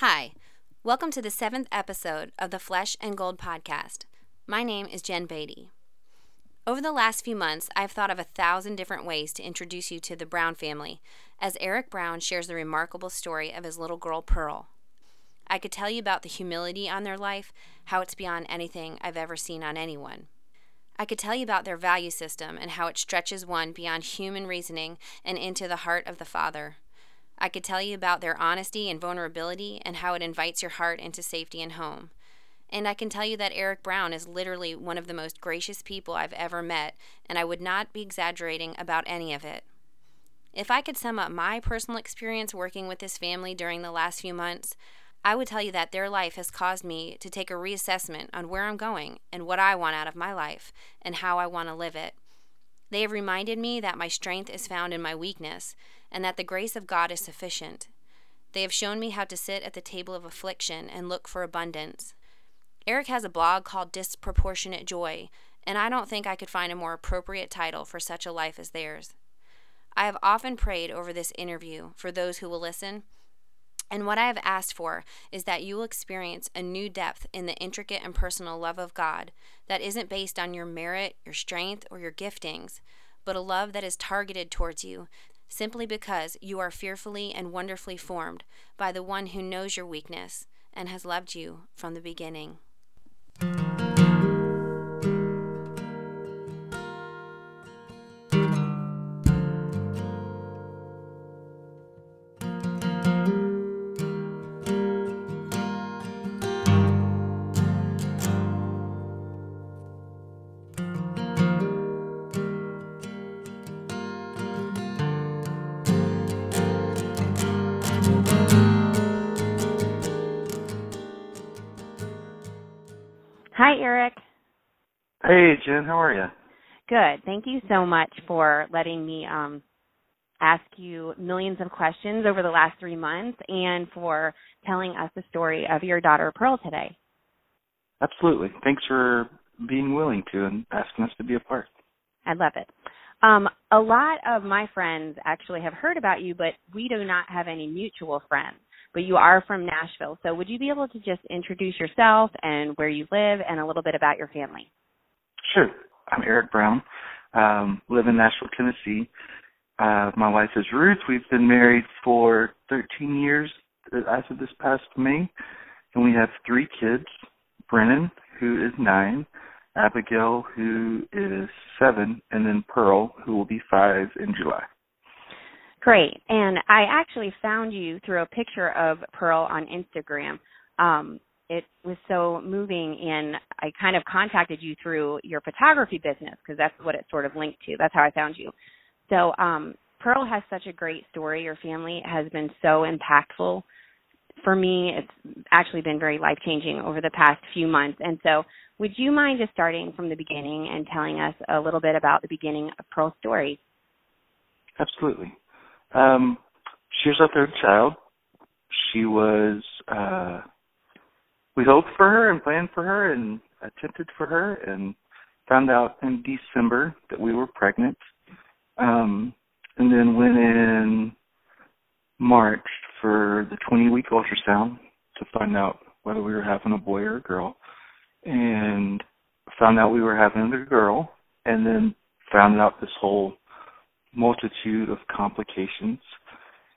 Hi, welcome to the seventh episode of the Flesh and Gold podcast. My name is Jen Beatty. Over the last few months, I've thought of a thousand different ways to introduce you to the Brown family as Eric Brown shares the remarkable story of his little girl, Pearl. I could tell you about the humility on their life, how it's beyond anything I've ever seen on anyone. I could tell you about their value system and how it stretches one beyond human reasoning and into the heart of the Father. I could tell you about their honesty and vulnerability and how it invites your heart into safety and home. And I can tell you that Eric Brown is literally one of the most gracious people I've ever met, and I would not be exaggerating about any of it. If I could sum up my personal experience working with this family during the last few months, I would tell you that their life has caused me to take a reassessment on where I'm going and what I want out of my life and how I want to live it. They have reminded me that my strength is found in my weakness and that the grace of God is sufficient. They have shown me how to sit at the table of affliction and look for abundance. Eric has a blog called Disproportionate Joy, and I don't think I could find a more appropriate title for such a life as theirs. I have often prayed over this interview for those who will listen, and what I have asked for is that you will experience a new depth in the intricate and personal love of God that isn't based on your merit, your strength, or your giftings, but a love that is targeted towards you simply because you are fearfully and wonderfully formed by the one who knows your weakness and has loved you from the beginning. Hi, Eric. Hey, Jen. How are you? Good. Thank you so much for letting me um, ask you millions of questions over the last three months and for telling us the story of your daughter, Pearl, today. Absolutely. Thanks for being willing to and asking us to be a part. I love it. Um, a lot of my friends actually have heard about you, but we do not have any mutual friends but you are from Nashville. So would you be able to just introduce yourself and where you live and a little bit about your family? Sure. I'm Eric Brown. Um, live in Nashville, Tennessee. Uh, my wife is Ruth. We've been married for 13 years as of this past May, and we have three kids. Brennan, who is nine, Abigail, who is seven, and then Pearl, who will be five in July. Great. And I actually found you through a picture of Pearl on Instagram. Um, it was so moving, and I kind of contacted you through your photography business because that's what it sort of linked to. That's how I found you. So, um, Pearl has such a great story. Your family has been so impactful for me. It's actually been very life changing over the past few months. And so, would you mind just starting from the beginning and telling us a little bit about the beginning of Pearl's story? Absolutely. Um, she was our third child. She was, uh, we hoped for her and planned for her and attempted for her and found out in December that we were pregnant. Um, and then went in March for the 20 week ultrasound to find out whether we were having a boy or a girl. And found out we were having a girl and then found out this whole multitude of complications.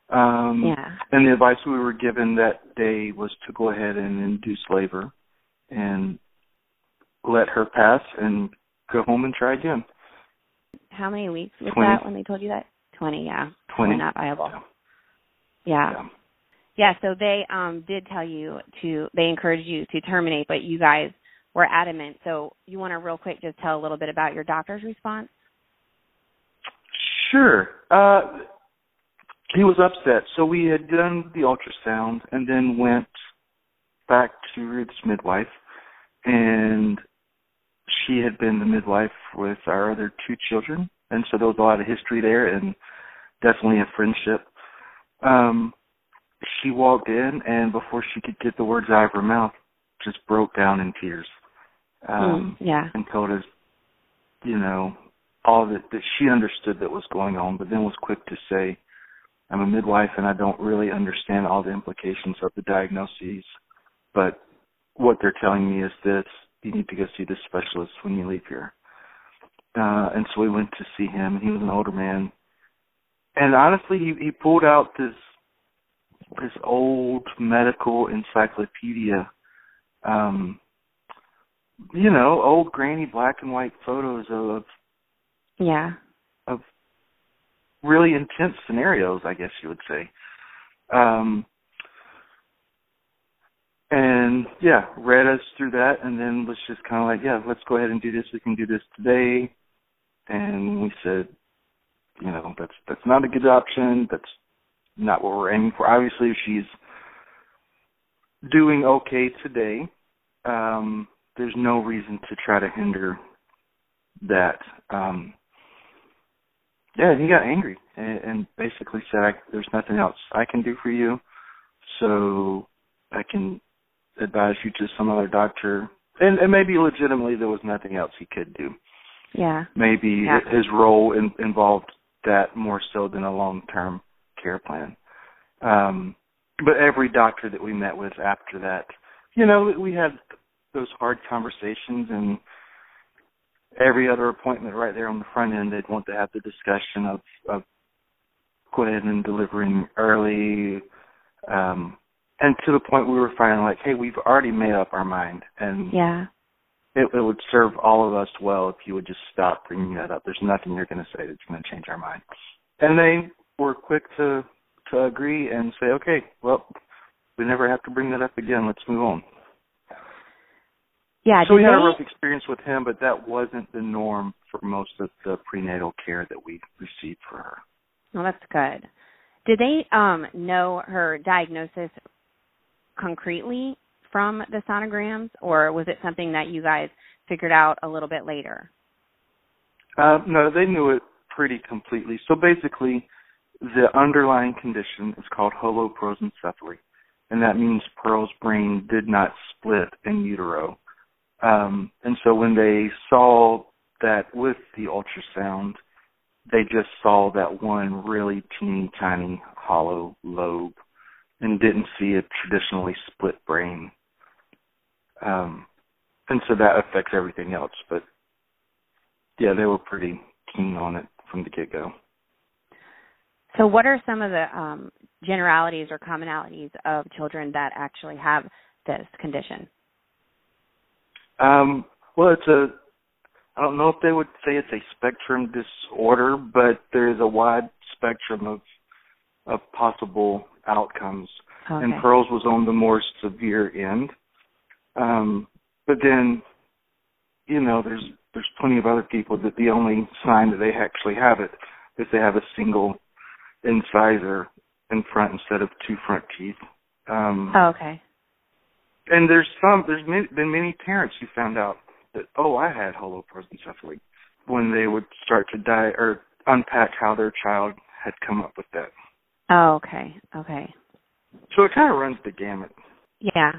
Um, yeah. And the advice we were given that day was to go ahead and induce labor and let her pass and go home and try again. How many weeks was 20. that when they told you that? 20, yeah. 20. not viable. Yeah. Yeah. yeah. Yeah, so they um did tell you to they encouraged you to terminate, but you guys were adamant. So you want to real quick just tell a little bit about your doctor's response? Sure. Uh, he was upset. So we had done the ultrasound and then went back to Ruth's midwife, and she had been the midwife with our other two children, and so there was a lot of history there and definitely a friendship. Um, she walked in, and before she could get the words out of her mouth, just broke down in tears. Um, mm, yeah. And told us, you know, all that, that she understood that was going on, but then was quick to say, I'm a midwife and I don't really understand all the implications of the diagnoses, but what they're telling me is this: you need to go see this specialist when you leave here. Uh, and so we went to see him, and he was an older man. And honestly, he he pulled out this this old medical encyclopedia um you know, old grainy black and white photos of yeah of really intense scenarios, I guess you would say. Um and yeah, read us through that and then was just kind of like, yeah, let's go ahead and do this. We can do this today. And we said, you know, that's that's not a good option. That's not what we're aiming for. Obviously, if she's doing okay today, um, there's no reason to try to hinder that. Um, yeah, he got angry and, and basically said, I, "There's nothing else I can do for you, so I can advise you to some other doctor." And, and maybe legitimately there was nothing else he could do. Yeah. Maybe yeah. his role in, involved that more so than a long-term care plan. Um, but every doctor that we met with after that, you know, we had those hard conversations and every other appointment right there on the front end they'd want to have the discussion of of ahead and delivering early um and to the point we were finally like hey we've already made up our mind. And yeah. it, it would serve all of us well if you would just stop bringing that up. There's nothing you're going to say that's going to change our mind. And they were quick to to agree and say okay well we never have to bring that up again. Let's move on yeah. So we had a rough experience with him, but that wasn't the norm for most of the prenatal care that we received for her. Well, that's good. Did they um know her diagnosis concretely from the sonograms, or was it something that you guys figured out a little bit later? Uh, no, they knew it pretty completely. So basically, the underlying condition is called holoprosencephaly, and that means Pearl's brain did not split in utero. Um, and so when they saw that with the ultrasound, they just saw that one really teeny tiny hollow lobe and didn't see a traditionally split brain. Um, and so that affects everything else. But yeah, they were pretty keen on it from the get go. So, what are some of the um, generalities or commonalities of children that actually have this condition? Um, well, it's a. I don't know if they would say it's a spectrum disorder, but there is a wide spectrum of of possible outcomes. Okay. And Pearls was on the more severe end. Um, but then, you know, there's there's plenty of other people that the only sign that they actually have it is they have a single incisor in front instead of two front teeth. Um, oh, okay and there's some there's been many parents who found out that oh I had holoprosencephaly when they would start to die or unpack how their child had come up with that. Oh, okay, okay. So it kind of runs the gamut. Yeah.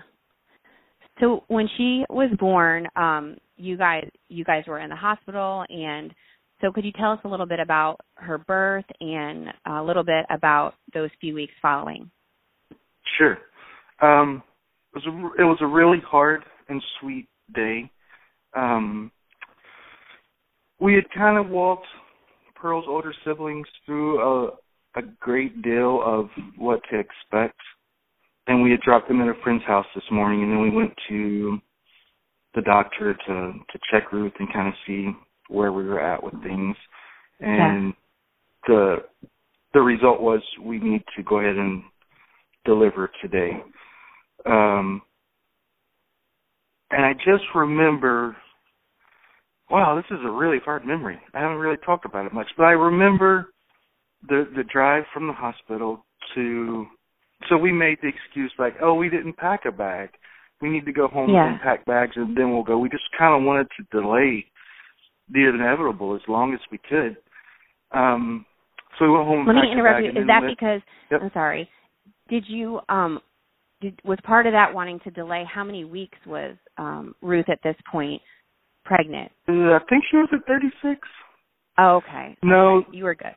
So when she was born, um, you guys you guys were in the hospital, and so could you tell us a little bit about her birth and a little bit about those few weeks following? Sure. Um, was a, it was a really hard and sweet day. Um, we had kind of walked Pearl's older siblings through a a great deal of what to expect, and we had dropped them at a friend's house this morning, and then we went to the doctor to to check Ruth and kind of see where we were at with things, and yeah. the the result was we need to go ahead and deliver today. Um, and I just remember, wow, this is a really hard memory. I haven't really talked about it much, but I remember the the drive from the hospital to. So we made the excuse like, oh, we didn't pack a bag. We need to go home yeah. and pack bags, and then we'll go. We just kind of wanted to delay the inevitable as long as we could. Um, so we went home. Let me interrupt you. Is that because? Yep. I'm sorry. Did you um did, was part of that wanting to delay? How many weeks was um, Ruth at this point pregnant? Uh, I think she was at 36. Oh, okay. No, okay. you were good.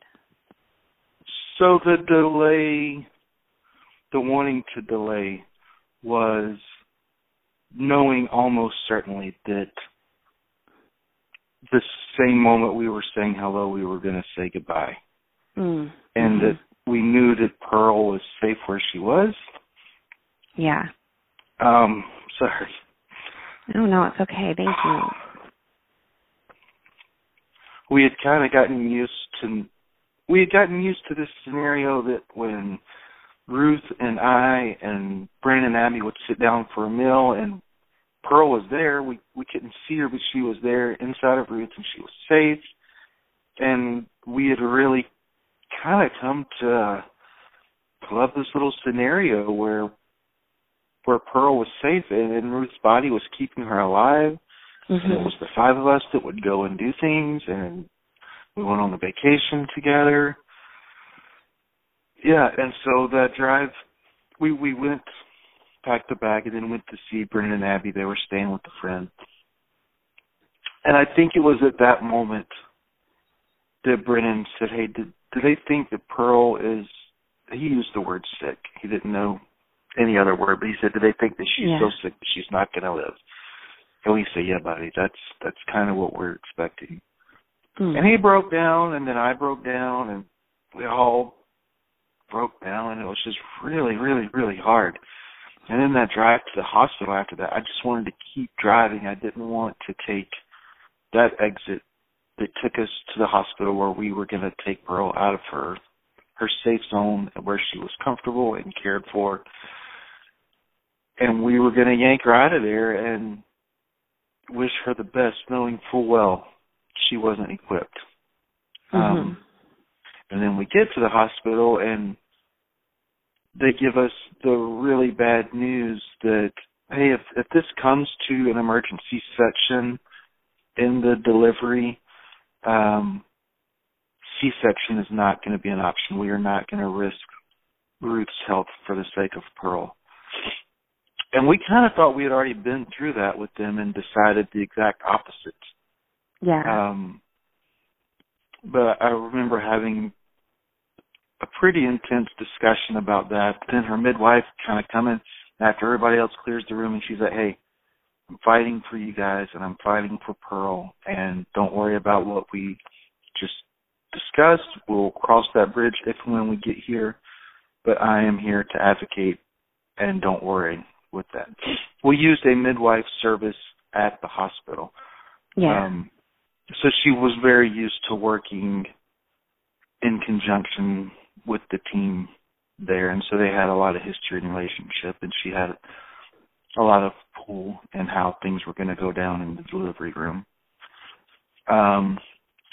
So the delay, the wanting to delay, was knowing almost certainly that the same moment we were saying hello, we were going to say goodbye. Mm. And mm-hmm. that we knew that Pearl was safe where she was. Yeah. Um, sorry. No, no, it's okay. Thank you. We had kind of gotten used to we had gotten used to this scenario that when Ruth and I and Brennan and Abby would sit down for a meal and Pearl was there. We we couldn't see her, but she was there inside of Ruth, and she was safe. And we had really kind of come to love this little scenario where where Pearl was safe and, and Ruth's body was keeping her alive. Mm-hmm. And it was the five of us that would go and do things, and we went on the vacation together. Yeah, and so that drive, we we went packed a bag and then went to see Brennan and Abby. They were staying with a friend. And I think it was at that moment that Brennan said, Hey, did do they think that Pearl is he used the word sick. He didn't know any other word, but he said, Do they think that she's yeah. so sick that she's not gonna live? And we say, Yeah, buddy, that's that's kinda what we're expecting. Mm. And he broke down and then I broke down and we all broke down and it was just really, really, really hard. And then that drive to the hospital after that, I just wanted to keep driving. I didn't want to take that exit that took us to the hospital where we were going to take Pearl out of her her safe zone where she was comfortable and cared for. And we were going to yank her out of there and wish her the best, knowing full well she wasn't equipped. Mm-hmm. Um, and then we get to the hospital and they give us the really bad news that hey, if if this comes to an emergency section in the delivery, um, C-section is not going to be an option. We are not going to risk Ruth's health for the sake of Pearl. And we kind of thought we had already been through that with them and decided the exact opposite. Yeah. Um, but I remember having a pretty intense discussion about that. Then her midwife kind of coming after everybody else clears the room, and she's like, "Hey, I'm fighting for you guys, and I'm fighting for Pearl, and don't worry about what we just discussed. We'll cross that bridge if and when we get here, but I am here to advocate, and don't worry with that." We used a midwife service at the hospital. Yeah. Um, so she was very used to working in conjunction with the team there, and so they had a lot of history and relationship, and she had a lot of pull in how things were going to go down in the delivery room. Um,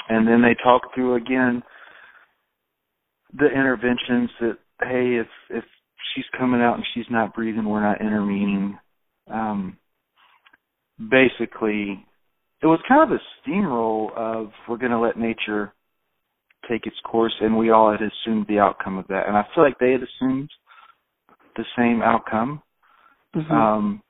and then they talked through again the interventions that hey, if if she's coming out and she's not breathing, we're not intervening. Um, basically, it was kind of a steamroll of we're going to let nature take its course, and we all had assumed the outcome of that. And I feel like they had assumed the same outcome. Mm-hmm. Um,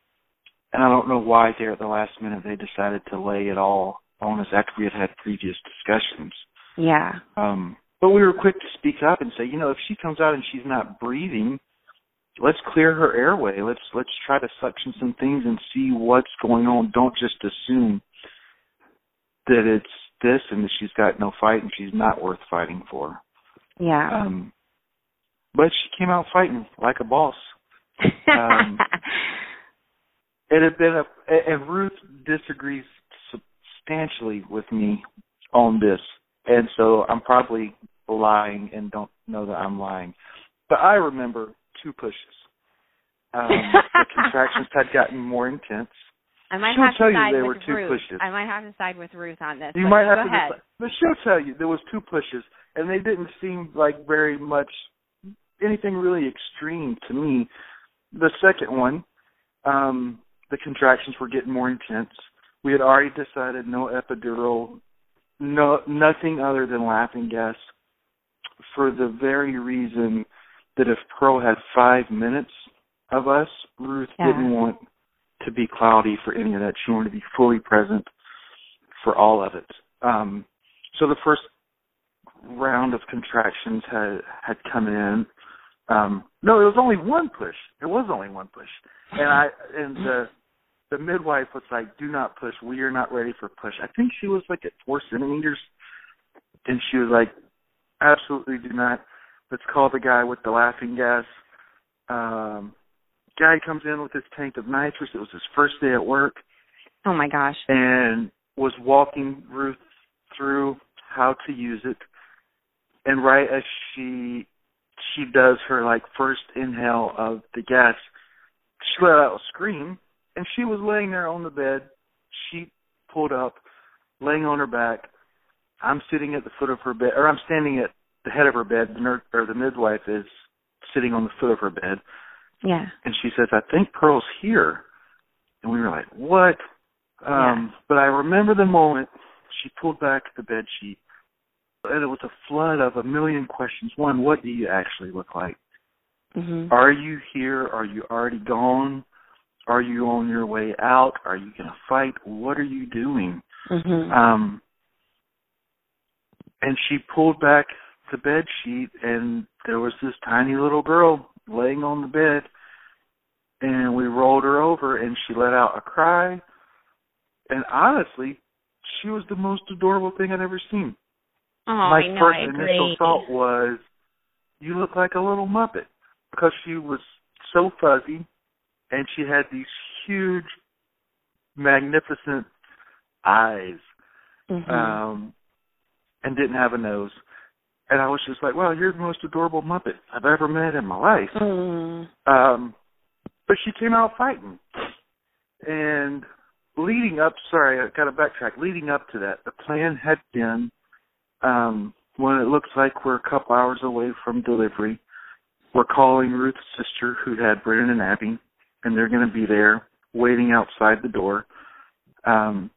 and I don't know why there at the last minute they decided to lay it all on us after we had had previous discussions. Yeah. Um, but we were quick to speak up and say, you know, if she comes out and she's not breathing, let's clear her airway. Let's let's try to suction some things and see what's going on. Don't just assume that it's this and that she's got no fight and she's not worth fighting for. Yeah. Um, but she came out fighting like a boss. Um, it had been a, and Ruth disagrees substantially with me on this, and so I'm probably lying and don't know that I'm lying. But I remember two pushes. Um, the contractions had gotten more intense. I might she'll have tell to you side there with were two Ruth. pushes. I might have to side with Ruth on this. You might have to, ahead. but she'll tell you there was two pushes, and they didn't seem like very much anything really extreme to me. The second one, um, the contractions were getting more intense. We had already decided no epidural, no nothing other than laughing gas, for the very reason that if Pearl had five minutes of us, Ruth Yeah. didn't want to be cloudy for any of that. She wanted to be fully present for all of it. Um, so the first round of contractions had had come in. Um, no, it was only one push. It was only one push, and I and the the midwife was like, "Do not push. We are not ready for push." I think she was like at four centimeters, and she was like, "Absolutely do not. Let's call the guy with the laughing gas." Um, guy comes in with his tank of nitrous. It was his first day at work. Oh my gosh! And was walking Ruth through how to use it, and right as she she does her like first inhale of the gas, she let out a scream and she was laying there on the bed, sheet pulled up, laying on her back. I'm sitting at the foot of her bed, or I'm standing at the head of her bed. The nurse or the midwife is sitting on the foot of her bed. Yeah. And she says, "I think Pearl's here." And we were like, "What?" Um, yeah. But I remember the moment she pulled back the bed sheet, and it was a flood of a million questions. One, what do you actually look like? Mm-hmm. Are you here? Are you already gone? Are you on your way out? Are you going to fight? What are you doing? Mm-hmm. Um, and she pulled back the bed sheet, and there was this tiny little girl laying on the bed, and we rolled her over, and she let out a cry. And honestly, she was the most adorable thing I'd ever seen. Oh, My I know, first initial thought was, "You look like a little muppet," because she was so fuzzy and she had these huge, magnificent eyes, mm-hmm. um, and didn't have a nose. And I was just like, "Wow, you're the most adorable Muppet I've ever met in my life." Mm. Um, but she came out fighting, and leading up. Sorry, I got to backtrack. Leading up to that, the plan had been um, when it looks like we're a couple hours away from delivery. We're calling Ruth's sister, who had Brennan and Abby, and they're going to be there waiting outside the door. Um,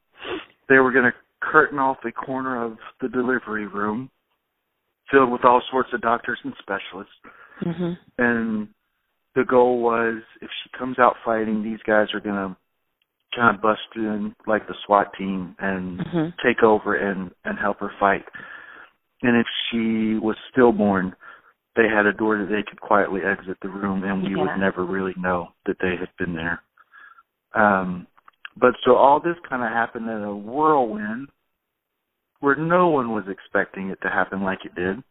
they were going to curtain off a corner of the delivery room filled with all sorts of doctors and specialists. Mm-hmm. And the goal was if she comes out fighting, these guys are going to kind of bust in like the SWAT team and mm-hmm. take over and and help her fight. And if she was stillborn, they had a door that they could quietly exit the room and we yeah. would never really know that they had been there. Um but so all this kind of happened in a whirlwind where no one was expecting it to happen like it did.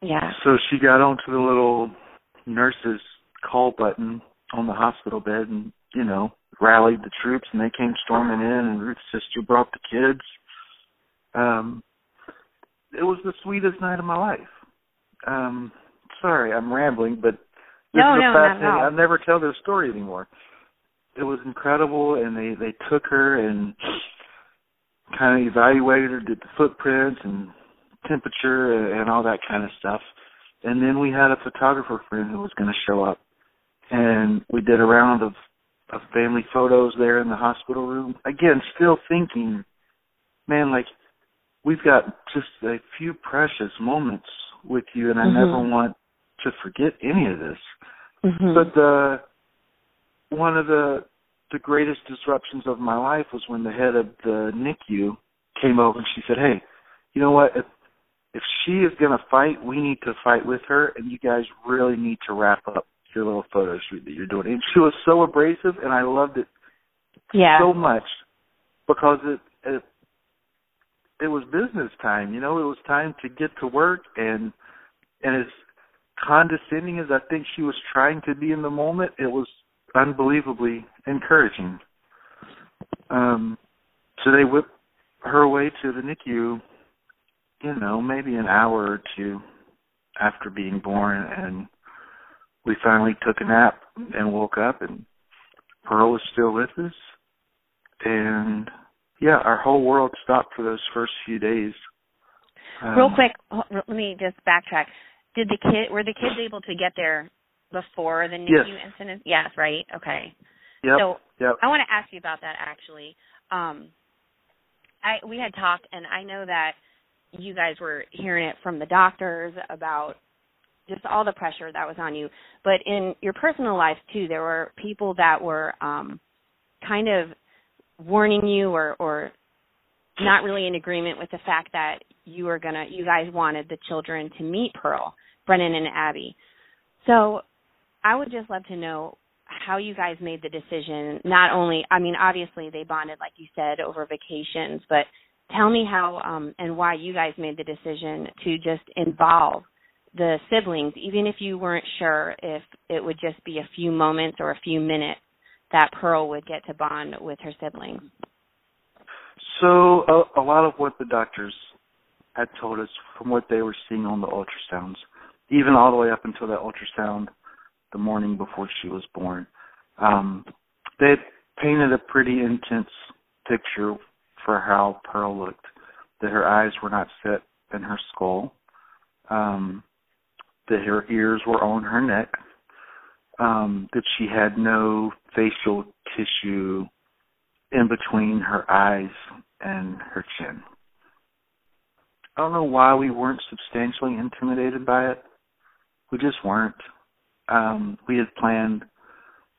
Yeah. So she got onto the little nurse's call button on the hospital bed and, you know, rallied the troops and they came storming in and Ruth's sister brought the kids. Um it was the sweetest night of my life um sorry, I'm rambling, but this no, is no, fascinating. I'll never tell this story anymore. It was incredible, and they they took her and kind of evaluated did the footprints and temperature and all that kind of stuff. And then we had a photographer friend who was going to show up, and we did a round of of family photos there in the hospital room. Again, still thinking, man, like we've got just a few precious moments with you, and I mm-hmm. never want to forget any of this. Mm-hmm. But the one of the the greatest disruptions of my life was when the head of the NICU came over and she said, "Hey, you know what? If if she is going to fight, we need to fight with her, and you guys really need to wrap up your little photo shoot that you're doing." And she was so abrasive, and I loved it yeah. so much because it it it was business time. You know, it was time to get to work, and and as condescending as I think she was trying to be in the moment, it was unbelievably encouraging. Um, so they whipped her away to the NICU, you know, maybe an hour or two after being born, and we finally took a nap and woke up, and Pearl was still with us, and yeah, our whole world stopped for those first few days. Um, Real quick, let me just backtrack. Did the kid were the kids able to get there before the NICU yes. incident? Yes, right. Okay. Yep. So yep. I want to ask you about that actually. Um, I we had talked, and I know that you guys were hearing it from the doctors about just all the pressure that was on you. But in your personal life too, there were people that were um, kind of warning you or or not really in agreement with the fact that you were gonna you guys wanted the children to meet Pearl, Brennan and Abby. So I would just love to know how you guys made the decision. Not only I mean obviously they bonded like you said over vacations, but tell me how um and why you guys made the decision to just involve the siblings even if you weren't sure if it would just be a few moments or a few minutes that Pearl would get to bond with her siblings. So a, a lot of what the doctors had told us from what they were seeing on the ultrasounds, even all the way up until that ultrasound the morning before she was born, um, they painted a pretty intense picture for how Pearl looked. That her eyes were not set in her skull, um, that her ears were on her neck, um, that she had no facial tissue in between her eyes and her chin. I don't know why we weren't substantially intimidated by it. We just weren't. Um, we had planned,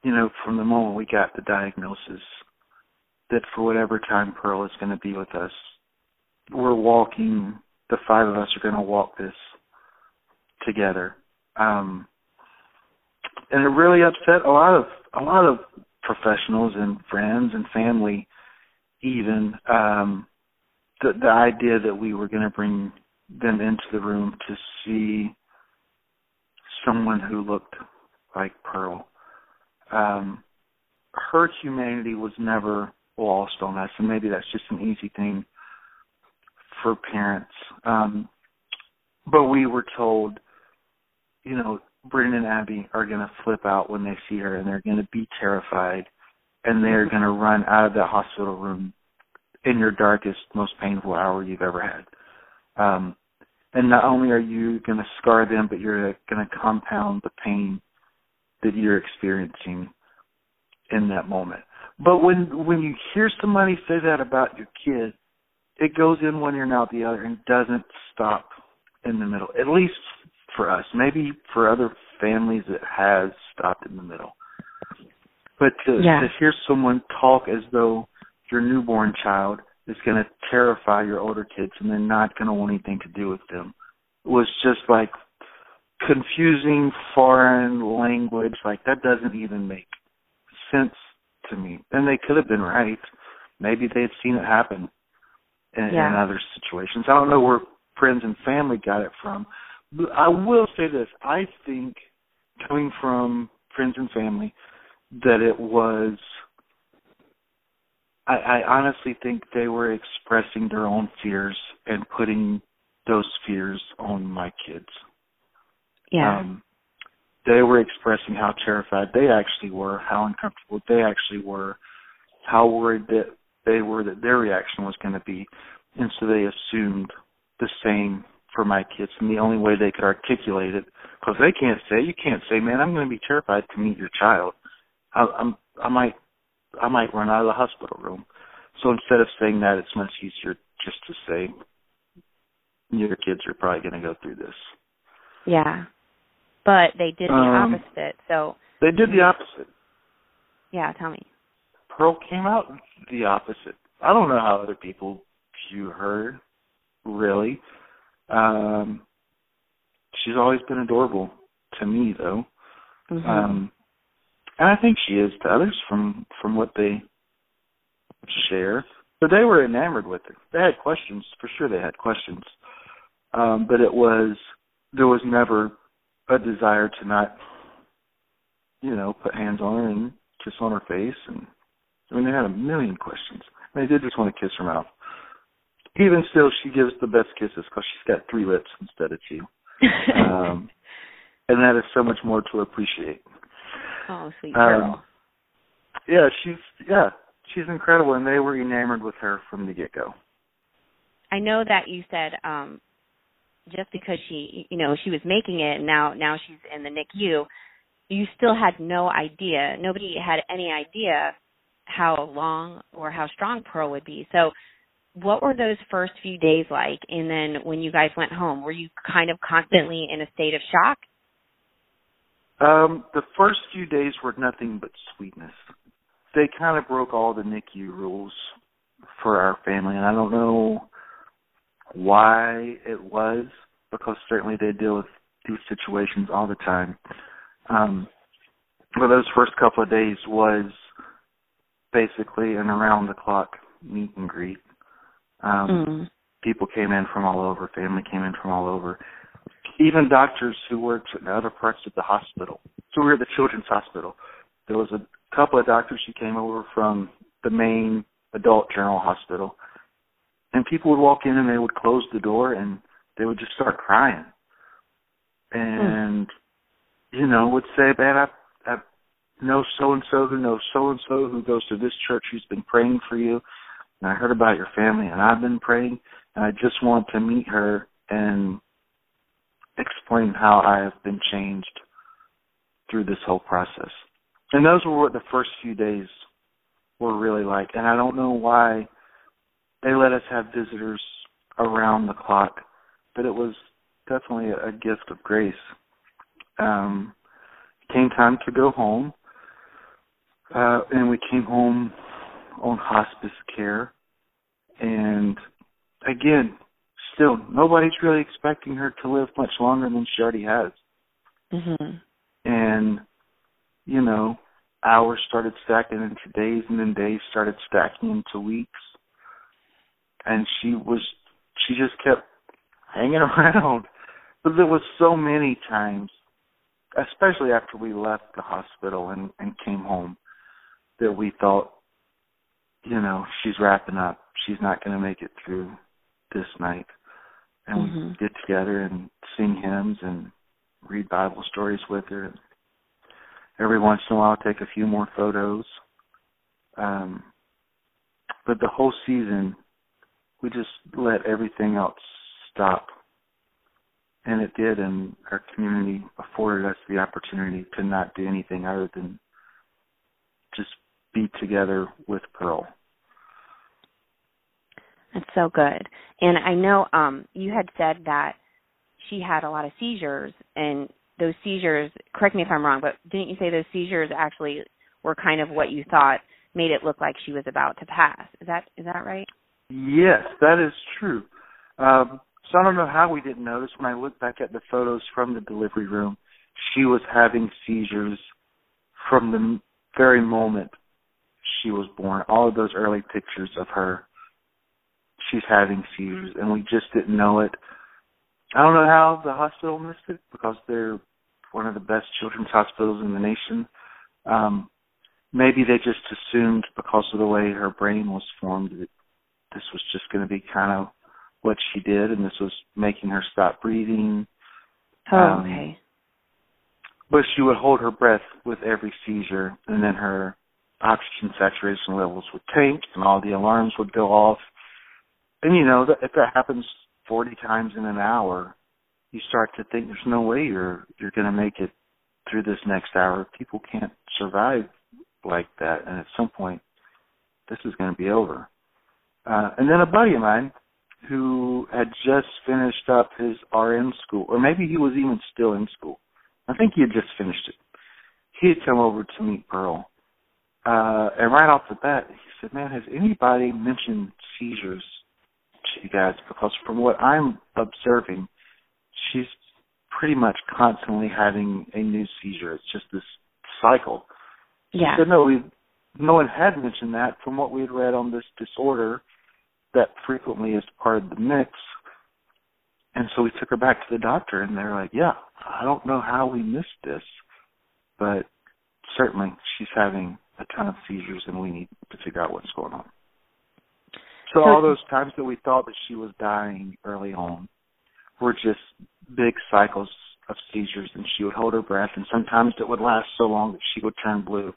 you know, from the moment we got the diagnosis that for whatever time Pearl is going to be with us, we're walking, the five of us are going to walk this together. Um, and it really upset a lot of a lot of professionals and friends and family even um the the idea that we were going to bring them into the room to see someone who looked like Pearl. Um, her humanity was never lost on us, and maybe that's just an easy thing for parents. Um, but we were told, you know, Brennan and Abby are going to flip out when they see her, and they're going to be terrified, and they're going to run out of that hospital room in your darkest, most painful hour you've ever had. Um, and not only are you going to scar them, but you're going to compound the pain that you're experiencing in that moment. But when when you hear somebody say that about your kid, it goes in one ear and out the other, and doesn't stop in the middle. At least for us. Maybe for other families, it has stopped in the middle. But to, yeah. to hear someone talk as though your newborn child is going to terrify your older kids and they're not going to want anything to do with them It was just like confusing foreign language. Like that doesn't even make sense to me. And they could have been right. Maybe they had seen it happen in, yeah. in other situations. I don't know where friends and family got it from. But I will say this: I think coming from friends and family, that it was I, I honestly think they were expressing their own fears and putting those fears on my kids. Yeah. Um, they were expressing how terrified they actually were, how uncomfortable they actually were, how worried that they were that their reaction was going to be, and so they assumed the same for my kids. And the only way they could articulate it, because they can't say, you can't say, man, I'm going to be terrified to meet your child. I, I'm, I might I might run out of the hospital room. So instead of saying that, it's much easier just to say, your kids are probably going to go through this. Yeah. But they did the um, opposite. So they did the opposite. Yeah, tell me. Pearl came out the opposite. I don't know how other people view her, really. Um, she's always been adorable to me, though. Mm-hmm. Um, and I think she is to others from from what they share. But they were enamored with her. They had questions for sure. They had questions, um, but it was there was never a desire to not, you know, put hands on her and kiss on her face. And I mean, they had a million questions. And they did just want to kiss her mouth. Even still, she gives the best kisses because she's got three lips instead of two. um, and that is so much more to appreciate. Oh, sweet girl. Um, yeah, she's yeah, she's incredible, and they were enamored with her from the get go. I know that you said um just because she you know she was making it and now now she's in the NICU, you still had no idea. Nobody had any idea how long or how strong Pearl would be. So what were those first few days like and then when you guys went home were you kind of constantly in a state of shock um, the first few days were nothing but sweetness. They kind of broke all the NICU rules for our family, and I don't know why it was because certainly they deal with these situations all the time. Um, but those first couple of days was basically an around the clock meet and greet. Um, mm. People came in from all over, family came in from all over, even doctors who worked in other parts of the hospital. So we were at the children's hospital. There was a couple of doctors who came over from the main adult general hospital, and people would walk in and they would close the door and they would just start crying, and you know would say, "Man, I I know so and so who knows so and so who goes to this church who's been praying for you." and I heard about your family and I've been praying and I just want to meet her and explain how I have been changed through this whole process. And those were what the first few days were really like. And I don't know why they let us have visitors around the clock, but it was definitely a, gift of grace. Um, came time to go home, uh, and we came home on hospice care. And again, still, nobody's really expecting her to live much longer than she already has. Mm-hmm. And, you know, hours started stacking into days, and then days started stacking into weeks. And she was, she just kept hanging around. But there was so many times, especially after we left the hospital and, and came home, that we thought, you know, she's wrapping up. She's not going to make it through this night. And mm-hmm. we get together and sing hymns and read Bible stories with her. Every once in a while, take a few more photos. Um, but the whole season, we just let everything else stop. And it did, and our community afforded us the opportunity to not do anything other than just be together with Pearl. That's so good. And I know um you had said that she had a lot of seizures and those seizures correct me if I'm wrong, but didn't you say those seizures actually were kind of what you thought made it look like she was about to pass? Is that is that right? Yes, that is true. Um so I don't know how we didn't notice when I look back at the photos from the delivery room, she was having seizures from the very moment she was born. All of those early pictures of her, she's having seizures, and we just didn't know it. I don't know how the hospital missed it because they're one of the best children's hospitals in the nation. Um, maybe they just assumed because of the way her brain was formed that this was just going to be kind of what she did, and this was making her stop breathing. Oh, um, okay. But she would hold her breath with every seizure, and then her oxygen saturation levels would tank and all the alarms would go off. And you know, if that happens 40 times in an hour, you start to think there's no way you're you're going to make it through this next hour. People can't survive like that, and at some point, this is going to be over. Uh, and then a buddy of mine who had just finished up his RN school, or maybe he was even still in school. I think he had just finished it. He had come over to meet Pearl, uh, and right off the bat, he said, "Man, has anybody mentioned seizures to you guys? Because from what I'm observing, she's pretty much constantly having a new seizure. It's just this cycle." Yeah. Said, "No, we, no one had mentioned that. From what we had read on this disorder, that frequently is part of the mix." And so we took her back to the doctor, and they're like, "Yeah, I don't know how we missed this, but certainly she's having a ton of seizures, and we need to figure out what's going on. So, all those times that we thought that she was dying early on were just big cycles of seizures, and she would hold her breath, and sometimes it would last so long that she would turn blue.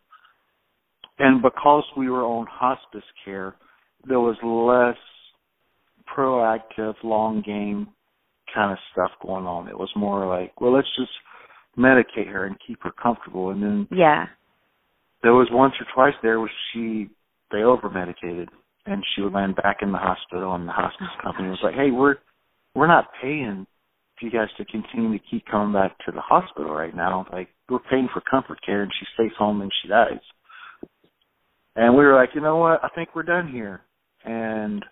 And because we were on hospice care, there was less proactive, long game kind of stuff going on. It was more like, well, let's just medicate her and keep her comfortable, and then yeah, there was once or twice there where she they over medicated and she would land back in the hospital and the hospice oh, company was like, Hey, we're we're not paying for you guys to continue to keep coming back to the hospital right now. Like we're paying for comfort care and she stays home and she dies. And we were like, you know what, I think we're done here and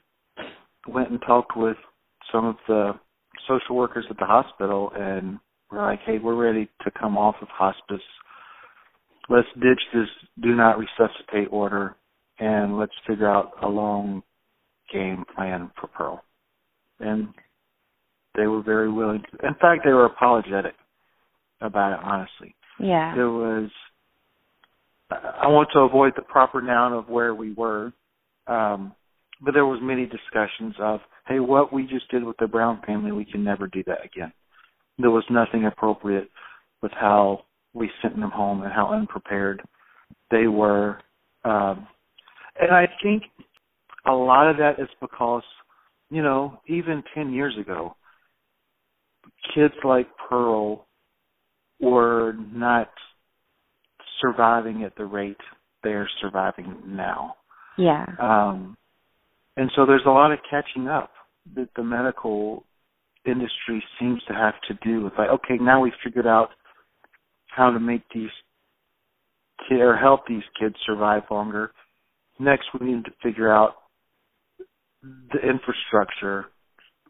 went and talked with some of the social workers at the hospital and we're like, hey, we're ready to come off of hospice. Let's ditch this do not resuscitate order and let's figure out a long game plan for Pearl. And they were very willing to, in fact they were apologetic about it honestly. Yeah. There was I want to avoid the proper noun of where we were. Um but there was many discussions of, hey, what we just did with the Brown family, we can never do that again. There was nothing appropriate with how we sent them home and how unprepared they were. Um, and I think a lot of that is because, you know, even 10 years ago, kids like Pearl were not surviving at the rate they're surviving now. Yeah. Um, and so there's a lot of catching up that the medical industry seems to have to do with like, okay, now we've figured out how to make these or help these kids survive longer. Next, we need to figure out the infrastructure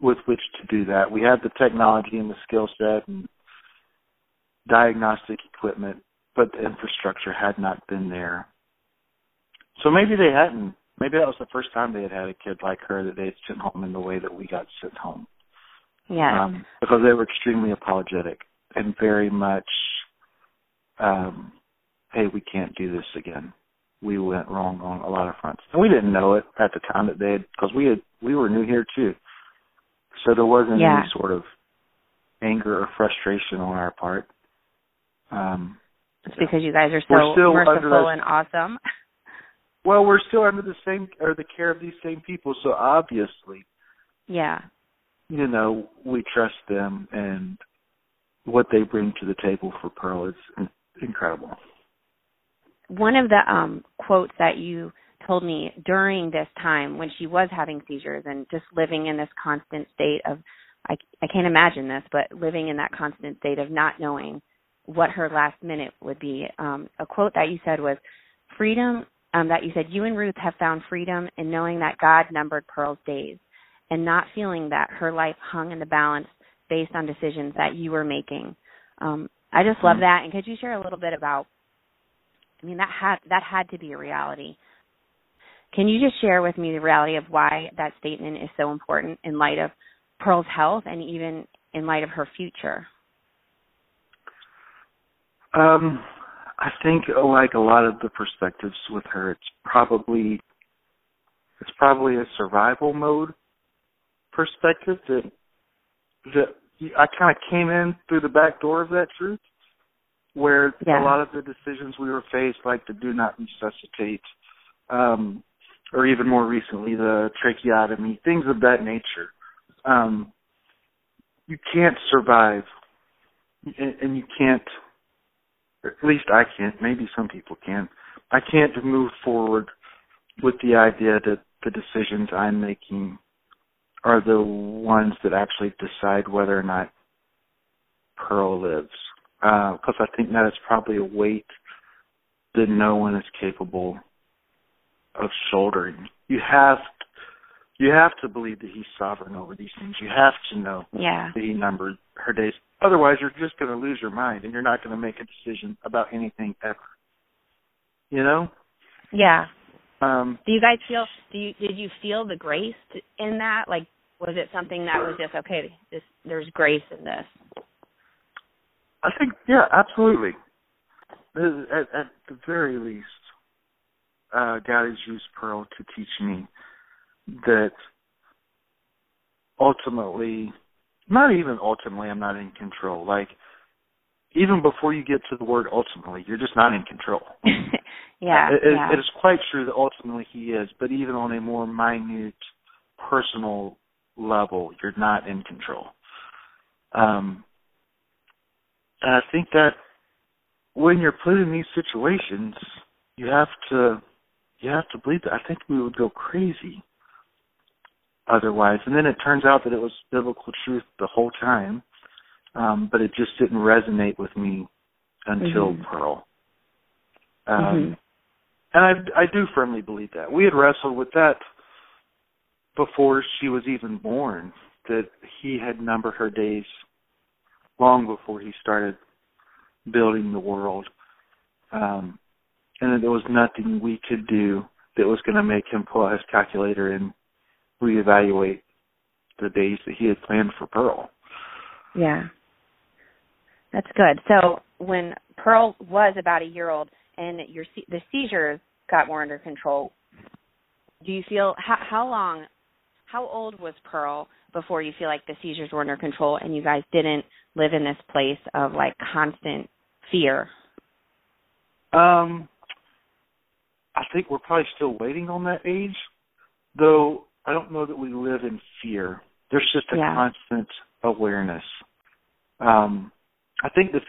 with which to do that. We have the technology and the skill set and diagnostic equipment, but the infrastructure had not been there. So maybe they hadn't maybe that was the first time they had had a kid like her that they had sent home in the way that we got sent home. Yeah. Um, because they were extremely apologetic and very much, um, hey, we can't do this again. We went wrong on a lot of fronts, and we didn't know it at the time that they had, because we had we were new here too. So there wasn't yeah. any sort of anger or frustration on our part. Um, it's because you guys are so merciful and awesome. Well, we're still under the same or the care of these same people, so obviously, yeah, you know, we trust them and what they bring to the table for Pearl is incredible. One of the um quotes that you told me during this time when she was having seizures and just living in this constant state of I I can't imagine this, but living in that constant state of not knowing what her last minute would be. Um a quote that you said was freedom um, that you said you and Ruth have found freedom in knowing that God numbered Pearl's days and not feeling that her life hung in the balance based on decisions that you were making. Um, I just love mm-hmm. that. And could you share a little bit about? I mean, that had that had to be a reality. Can you just share with me the reality of why that statement is so important in light of Pearl's health and even in light of her future? Um, I think like a lot of the perspectives with her, it's probably it's probably a survival mode perspective that that I kind of came in through the back door of that truth, where yeah. a lot of the decisions we were faced, like the do not resuscitate, um, or even more recently the tracheotomy, things of that nature. Um, you can't survive, and, and you can't at least I can't. Maybe some people can. I can't move forward with the idea that the decisions I'm making are the ones that actually decide whether or not Pearl lives. Because uh, I think that is probably a weight that no one is capable of shouldering. You have you have to believe that he's sovereign over these things. You have to know yeah. that he numbered her days. Otherwise, you're just going to lose your mind and you're not going to make a decision about anything ever. You know? Yeah. Um, do you guys feel? Do you did you feel the grace in that? Like, was it something that was just okay? This there's grace in this. I think yeah, absolutely. At, at the very least, uh, God has used Pearl to teach me that ultimately, not even ultimately, I'm not in control. Like, even before you get to the word ultimately, you're just not in control. yeah, it, yeah. it is quite true that ultimately he is, but even on a more minute, personal level, you're not in control. Um, and I think that when you're put in these situations, you have to you have to believe that. I think we would go crazy otherwise. And then it turns out that it was biblical truth the whole time, um, but it just didn't resonate with me until mm-hmm. Pearl. Um, mm-hmm. And I, I do firmly believe that. We had wrestled with that before she was even born. that he had numbered her days long before he started building the world. Um, and that there was nothing we could do that was going to make him pull out his calculator and reevaluate the days that he had planned for Pearl. Yeah. That's good. So when Pearl was about a year old and your the seizures got more under control, do you feel how, how long how old was Pearl before you feel like the seizures were under control and you guys didn't live in this place of like constant fear? Um I think we're probably still waiting on that age, though I don't know that we live in fear. There's just a yeah. constant awareness. Um I think the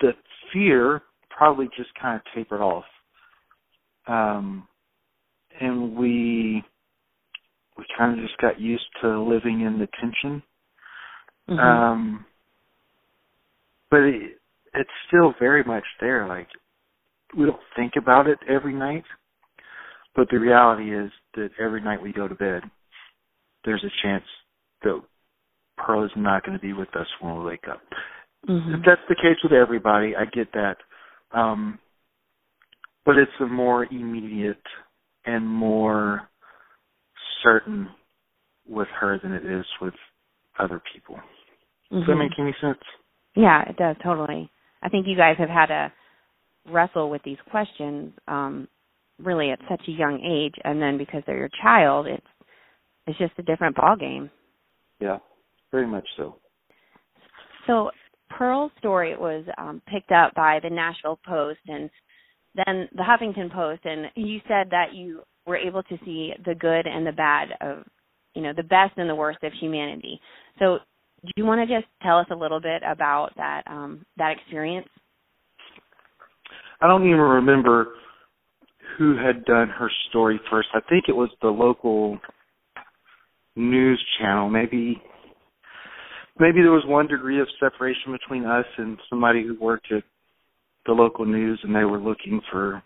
the fear probably just kind of tapered off. Um and we we kind of just got used to living in the tension. Mm-hmm. Um, but it, it's still very much there. Like we don't think about it every night, but the reality is that every night we go to bed, there's a chance that Pearl is not going to be with us when we wake up. Mm-hmm. If that's the case with everybody, I get that. Um, but it's a more immediate and more certain with her than it is with other people. Mm-hmm. Does that make any sense? Yeah, it does totally. I think you guys have had to wrestle with these questions um really at such a young age and then because they're your child it's it's just a different ball game. Yeah, very much so. So Pearl's story was um picked up by the Nashville Post and then the Huffington Post and you said that you we're able to see the good and the bad of you know the best and the worst of humanity. So do you want to just tell us a little bit about that um that experience? I don't even remember who had done her story first. I think it was the local news channel. Maybe maybe there was one degree of separation between us and somebody who worked at the local news and they were looking for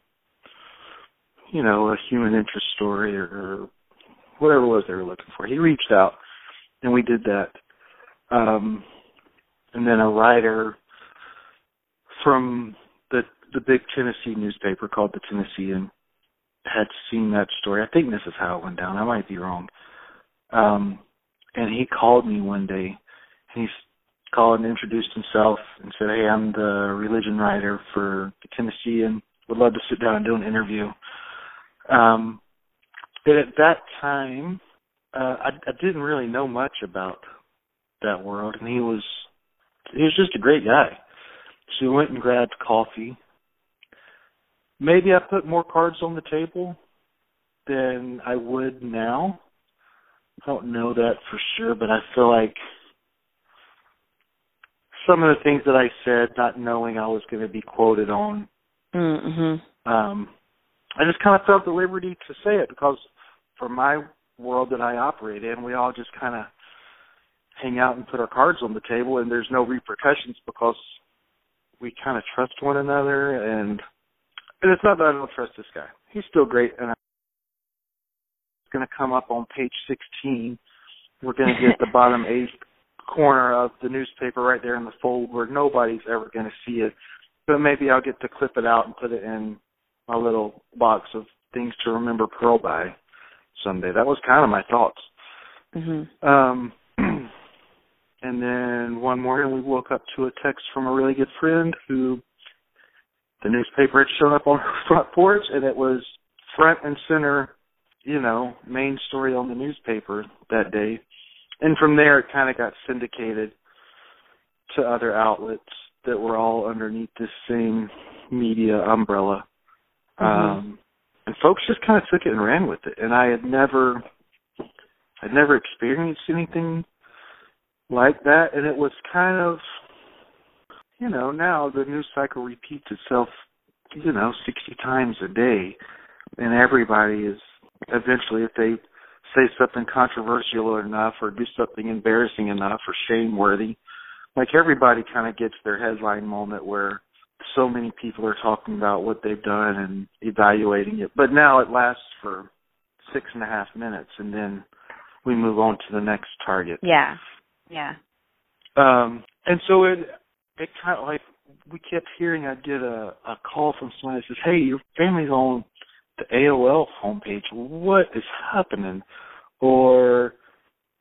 you know, a human interest story or, whatever it was they were looking for. He reached out and we did that. Um and then a writer from the the big Tennessee newspaper called the Tennessean had seen that story. I think this is how it went down. I might be wrong. Um and he called me one day and he called and introduced himself and said, Hey, I'm the religion writer for the Tennessean. Would love to sit down and do an interview. Um, but at that time, uh, I, I didn't really know much about that world, and he was he was just a great guy. So we went and grabbed coffee. Maybe I put more cards on the table than I would now. I don't know that for sure, but I feel like some of the things that I said, not knowing I was going to be quoted on, mm-hmm. um, I just kind of felt the liberty to say it because for my world that I operate in, we all just kind of hang out and put our cards on the table, and there's no repercussions because we kind of trust one another. And and it's not that I don't trust this guy; he's still great, and it's going to come up on page 16. We're going to get the bottom eighth corner of the newspaper right there in the fold where nobody's ever going to see it. But maybe I'll get to clip it out and put it in my little box of things to remember Pearl by someday. That was kind of my thoughts. Mm-hmm. Um, and then one morning we woke up to a text from a really good friend who the newspaper had shown up on her front porch, and it was front and center, you know, main story on the newspaper that day. And from there, it kind of got syndicated to other outlets that were all underneath this same media umbrella. Mm-hmm. Um, and folks just kind of took it and ran with it. And I had never, I'd never experienced anything like that. And it was kind of, you know, now the news cycle repeats itself, you know, 60 times a day. And everybody is eventually, if they say something controversial enough or do something embarrassing enough or shame worthy, like everybody kind of gets their headline moment where so many people are talking about what they've done and evaluating it. But now it lasts for six and a half minutes, and then we move on to the next target. Yeah. Yeah. Um, and so it it kind of like we kept hearing. I get a a call from someone that says, "Hey, your family's on the AOL homepage. What is happening?" Or,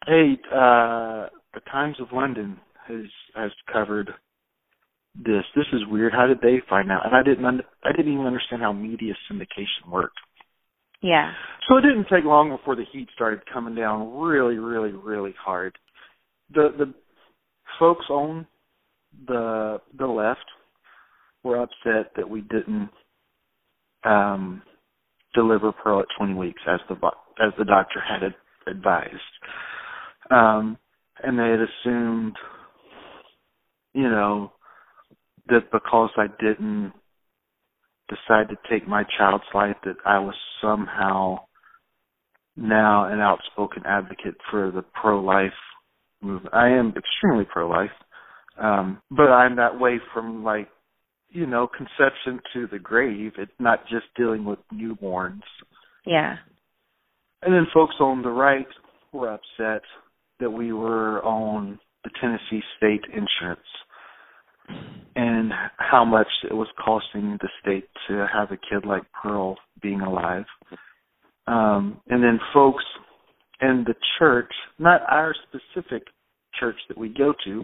"Hey, uh, the Times of London has has covered this. This is weird. How did they find out?" And I didn't un- I didn't even understand how media syndication worked. Yeah. So it didn't take long before the heat started coming down really, really, really hard. The the folks on the the left were upset that we didn't um deliver Pearl at 20 weeks as the as the doctor had advised. Um and they had assumed you know that because I didn't decide to take my child's life that I was somehow now an outspoken advocate for the pro life movement. I am extremely pro life. Um, but I'm that way from like, you know, conception to the grave. It's not just dealing with newborns. Yeah. And then folks on the right were upset that we were on the Tennessee state insurance and how much it was costing the state to have a kid like Pearl being alive. Um, and then folks in the church, not our specific church that we go to,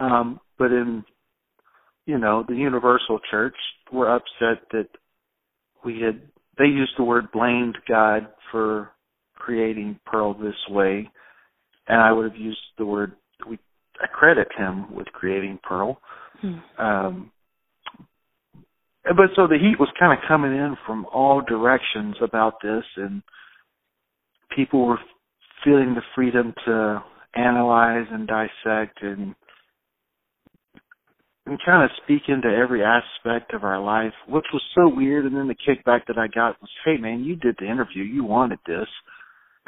um, but in you know the universal church, were upset that we had they used the word blamed God for creating Pearl this way, and I would have used the word credit him with creating Pearl. Hmm. Um, but so the heat was kind of coming in from all directions about this, and people were feeling the freedom to analyze and dissect and and kind of speak into every aspect of our life, which was so weird. And then the kickback that I got was, "Hey, man, you did the interview. You wanted this."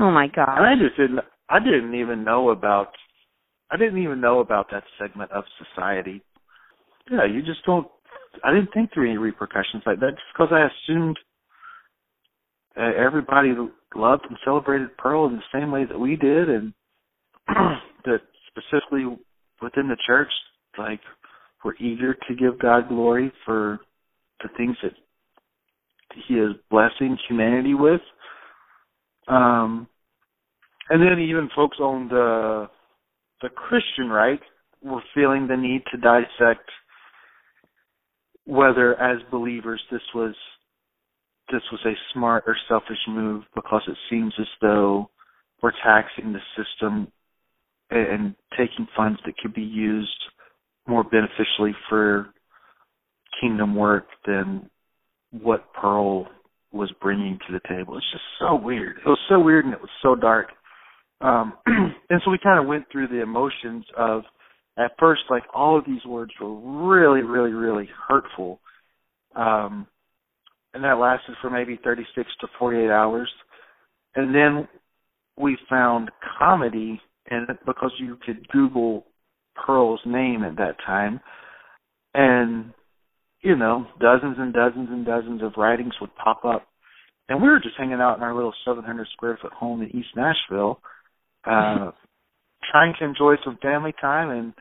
Oh my god! And I just didn't. I didn't even know about. I didn't even know about that segment of society. Yeah, you just don't. I didn't think through any repercussions like that, just because I assumed uh, everybody loved and celebrated Pearl in the same way that we did, and that specifically within the church, like we're eager to give God glory for the things that He is blessing humanity with. Um, and then even folks on the the Christian right were feeling the need to dissect whether, as believers, this was this was a smart or selfish move because it seems as though we're taxing the system and taking funds that could be used more beneficially for kingdom work than what Pearl was bringing to the table. It's just so weird. It was so weird and it was so dark. Um, and so we kind of went through the emotions of, at first, like all of these words were really, really, really hurtful. Um, and that lasted for maybe 36 to 48 hours. And then we found comedy it because you could Google Pearl's name at that time, and you know, dozens and dozens and dozens of writings would pop up. And we were just hanging out in our little 700 square foot home in East Nashville, uh, trying to enjoy some family time and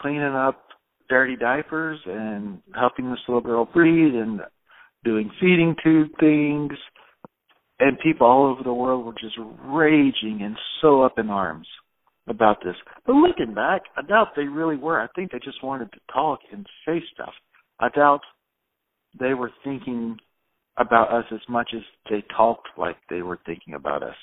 cleaning up dirty diapers and helping this little girl breathe and doing feeding tube things. And people all over the world were just raging and so up in arms about this. But looking back, I doubt they really were. I think they just wanted to talk and say stuff. I doubt they were thinking about us as much as they talked like they were thinking about us.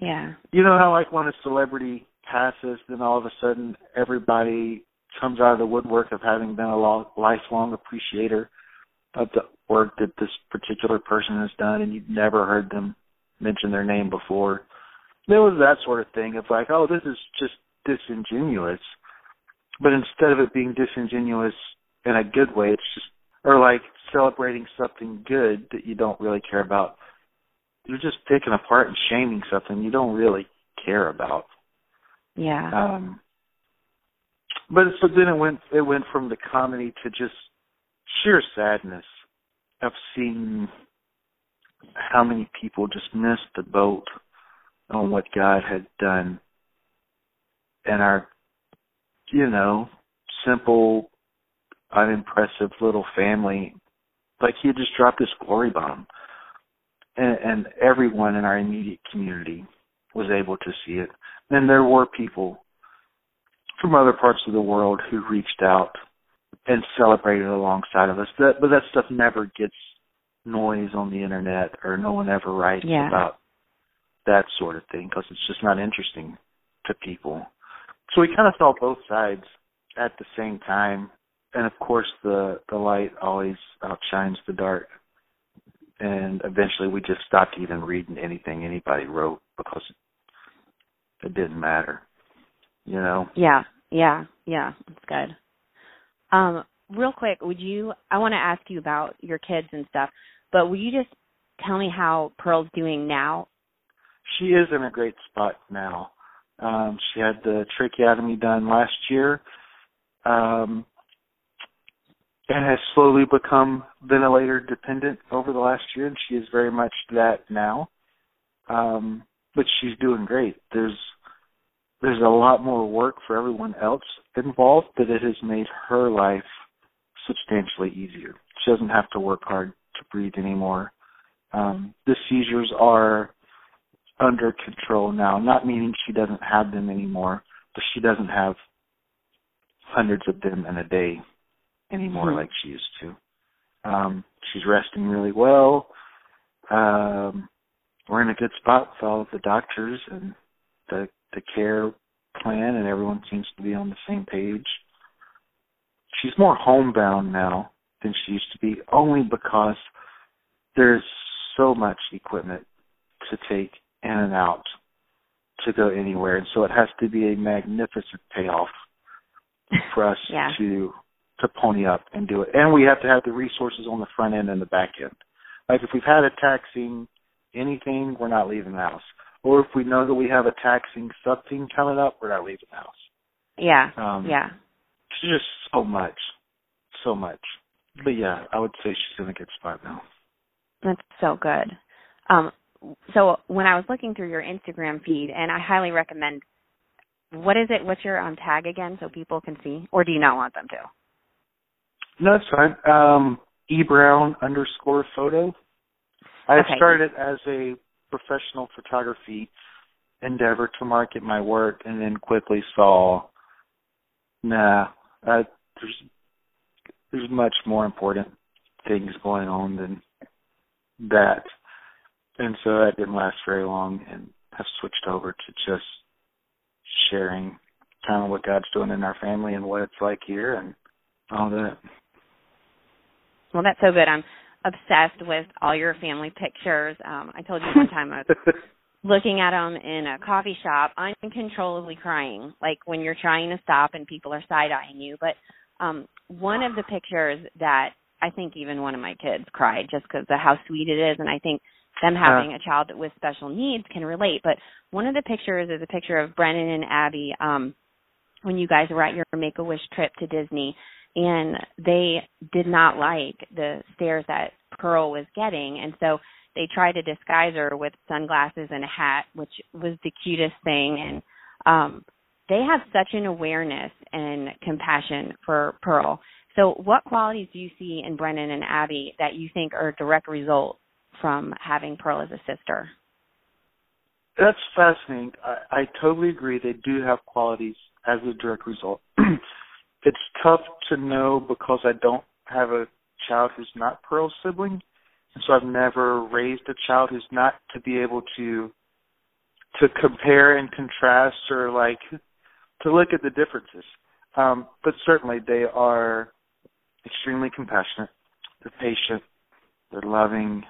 Yeah. You know how like when a celebrity passes, then all of a sudden everybody comes out of the woodwork of having been a long, lifelong appreciator of the work that this particular person has done, and you've never heard them mention their name before there was that sort of thing of like, oh, this is just disingenuous. But instead of it being disingenuous in a good way, it's just or like celebrating something good that you don't really care about. You're just picking apart and shaming something you don't really care about. Yeah. Um but so then it went it went from the comedy to just sheer sadness of seeing how many people just missed the boat on what God had done and our, you know, simple, unimpressive little family, like he had just dropped this glory bomb. And, and everyone in our immediate community was able to see it. And there were people from other parts of the world who reached out and celebrated alongside of us. That, but that stuff never gets noise on the internet, or no one ever writes yeah. about that sort of thing because it's just not interesting to people. So we kind of saw both sides at the same time, and of course the the light always outshines the dark. And eventually, we just stopped even reading anything anybody wrote because it, didn't matter, you know. Yeah, yeah, yeah. That's good. Um, real quick, would you? I want to ask you about your kids and stuff, but will you just tell me how Pearl's doing now? She is in a great spot now. Um, she had the tracheotomy done last year, um, and has slowly become ventilator dependent over the last year, and she is very much that now. Um, but she's doing great. There's there's a lot more work for everyone else involved, but it has made her life substantially easier. She doesn't have to work hard to breathe anymore. Um, the seizures are under control now, not meaning she doesn't have them anymore, but she doesn't have hundreds of them in a day anymore mm-hmm. like she used to. Um, she's resting really well. Um, we're in a good spot with all of the doctors and the the care plan, and everyone seems to be on the same page. She's more homebound now than she used to be, only because there's so much equipment to take in and out to go anywhere, and so it has to be a magnificent payoff for us yeah. to to pony up and do it. And we have to have the resources on the front end and the back end. Like if we've had a taxing anything, we're not leaving the house. Or if we know that we have a taxing something coming up, we're not leaving the house. Yeah. Um, yeah. Just so much. So much. But yeah, I would say she's in a good spot now. That's so good. Um, so when I was looking through your Instagram feed, and I highly recommend. What is it? What's your um, tag again, so people can see, or do you not want them to? No, it's fine. Um, e Brown underscore photo. I okay. started as a professional photography endeavor to market my work, and then quickly saw, nah, uh, there's there's much more important things going on than that. And so that didn't last very long and have switched over to just sharing kind of what God's doing in our family and what it's like here and all that. Well, that's so good. I'm obsessed with all your family pictures. Um, I told you one time I was looking at them in a coffee shop, uncontrollably crying, like when you're trying to stop and people are side eyeing you. But um, one of the pictures that I think even one of my kids cried just because of how sweet it is, and I think them having uh, a child with special needs can relate. But one of the pictures is a picture of Brennan and Abby um, when you guys were at your Make a Wish trip to Disney, and they did not like the stares that Pearl was getting, and so they tried to disguise her with sunglasses and a hat, which was the cutest thing. And um, they have such an awareness and compassion for Pearl. So, what qualities do you see in Brennan and Abby that you think are a direct result from having Pearl as a sister? That's fascinating. I, I totally agree. They do have qualities as a direct result. it's tough to know because I don't have a child who's not Pearl's sibling, and so I've never raised a child who's not to be able to to compare and contrast or like to look at the differences. Um, but certainly they are extremely compassionate. They're patient. They're loving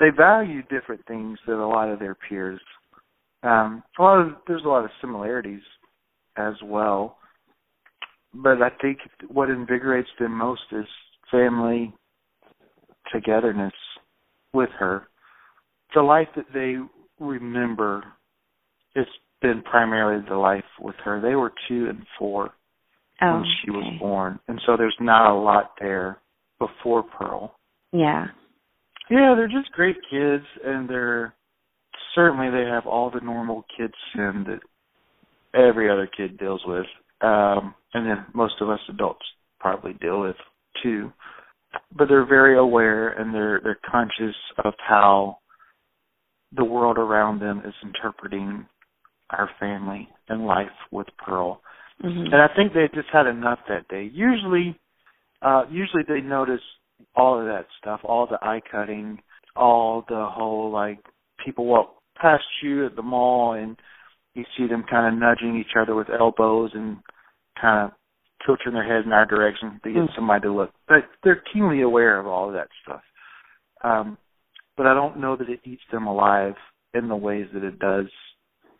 they value different things than a lot of their peers. Um, a lot of there's a lot of similarities as well, but I think what invigorates them most is family togetherness with her. The life that they remember has been primarily the life with her. They were two and four oh, when she okay. was born, and so there's not a lot there before Pearl. Yeah. Yeah, they're just great kids, and they're certainly they have all the normal kid sin that every other kid deals with, um, and then most of us adults probably deal with too. But they're very aware and they're they're conscious of how the world around them is interpreting our family and life with Pearl. Mm-hmm. And I think they just had enough that day. Usually uh usually they notice all of that stuff, all the eye cutting, all the whole like people walk past you at the mall and you see them kind of nudging each other with elbows and kind of tilting their heads in our direction to get mm. somebody to look. But they're keenly aware of all of that stuff. Um, but I don't know that it eats them alive in the ways that it does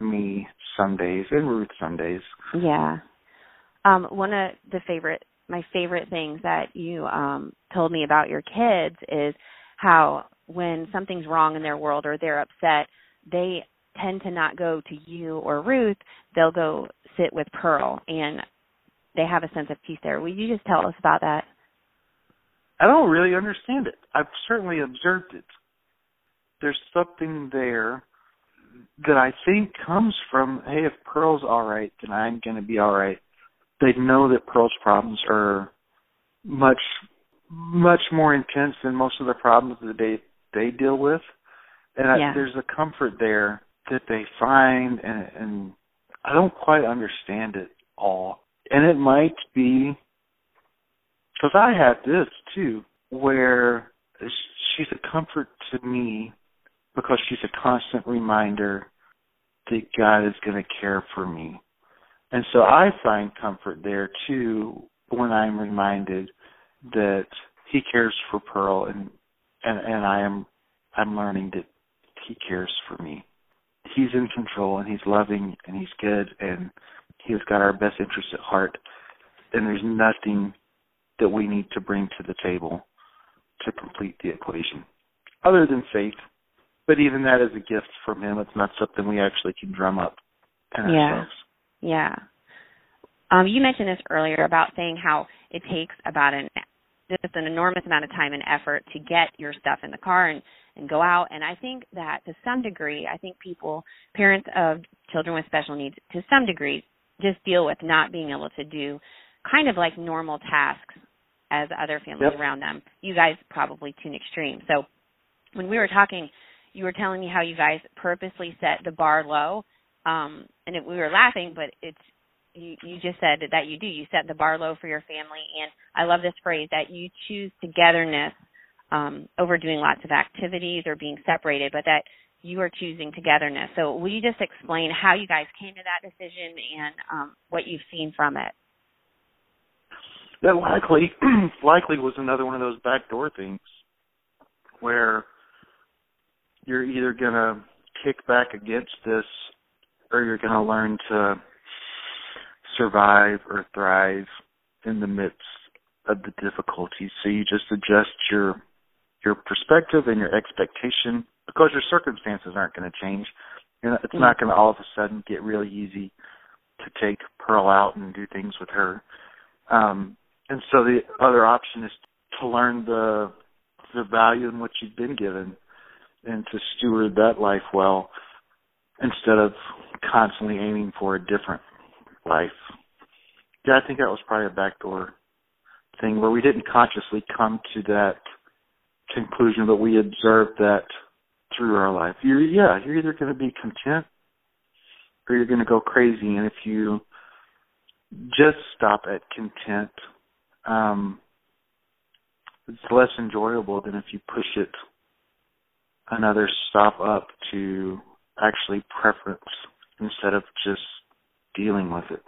me some days and Ruth some days. Yeah. Um, one of the favorite my favorite things that you um told me about your kids is how when something's wrong in their world or they're upset, they tend to not go to you or Ruth, they'll go sit with Pearl and they have a sense of peace there. Will you just tell us about that? I don't really understand it. I've certainly observed it. There's something there that I think comes from, hey, if Pearl's all right, then I'm going to be all right. They know that Pearl's problems are much, much more intense than most of the problems that they they deal with, and yeah. I, there's a comfort there that they find, and, and I don't quite understand it all. And it might be because I had this too, where she's a comfort to me because she's a constant reminder that God is going to care for me. And so I find comfort there too when I'm reminded that he cares for Pearl and and and I am I'm learning that he cares for me. He's in control and he's loving and he's good and he has got our best interests at heart and there's nothing that we need to bring to the table to complete the equation other than faith. But even that is a gift from him. It's not something we actually can drum up in yeah. ourselves. Yeah. Um, you mentioned this earlier about saying how it takes about an just an enormous amount of time and effort to get your stuff in the car and and go out and i think that to some degree i think people parents of children with special needs to some degree just deal with not being able to do kind of like normal tasks as other families yep. around them you guys probably to an extreme so when we were talking you were telling me how you guys purposely set the bar low um and it, we were laughing but it's you, you just said that you do. You set the bar low for your family, and I love this phrase that you choose togetherness um, over doing lots of activities or being separated, but that you are choosing togetherness. So, will you just explain how you guys came to that decision and um, what you've seen from it? That likely, likely was another one of those backdoor things where you're either going to kick back against this or you're going to learn to survive or thrive in the midst of the difficulties. So you just adjust your your perspective and your expectation because your circumstances aren't going to change. You know, it's not going to all of a sudden get really easy to take Pearl out and do things with her. Um, and so the other option is to learn the the value in what you've been given and to steward that life well instead of constantly aiming for a different life. Yeah, I think that was probably a backdoor thing where we didn't consciously come to that conclusion, but we observed that through our life. You're yeah, you're either going to be content or you're going to go crazy. And if you just stop at content, um, it's less enjoyable than if you push it another stop up to actually preference instead of just dealing with it.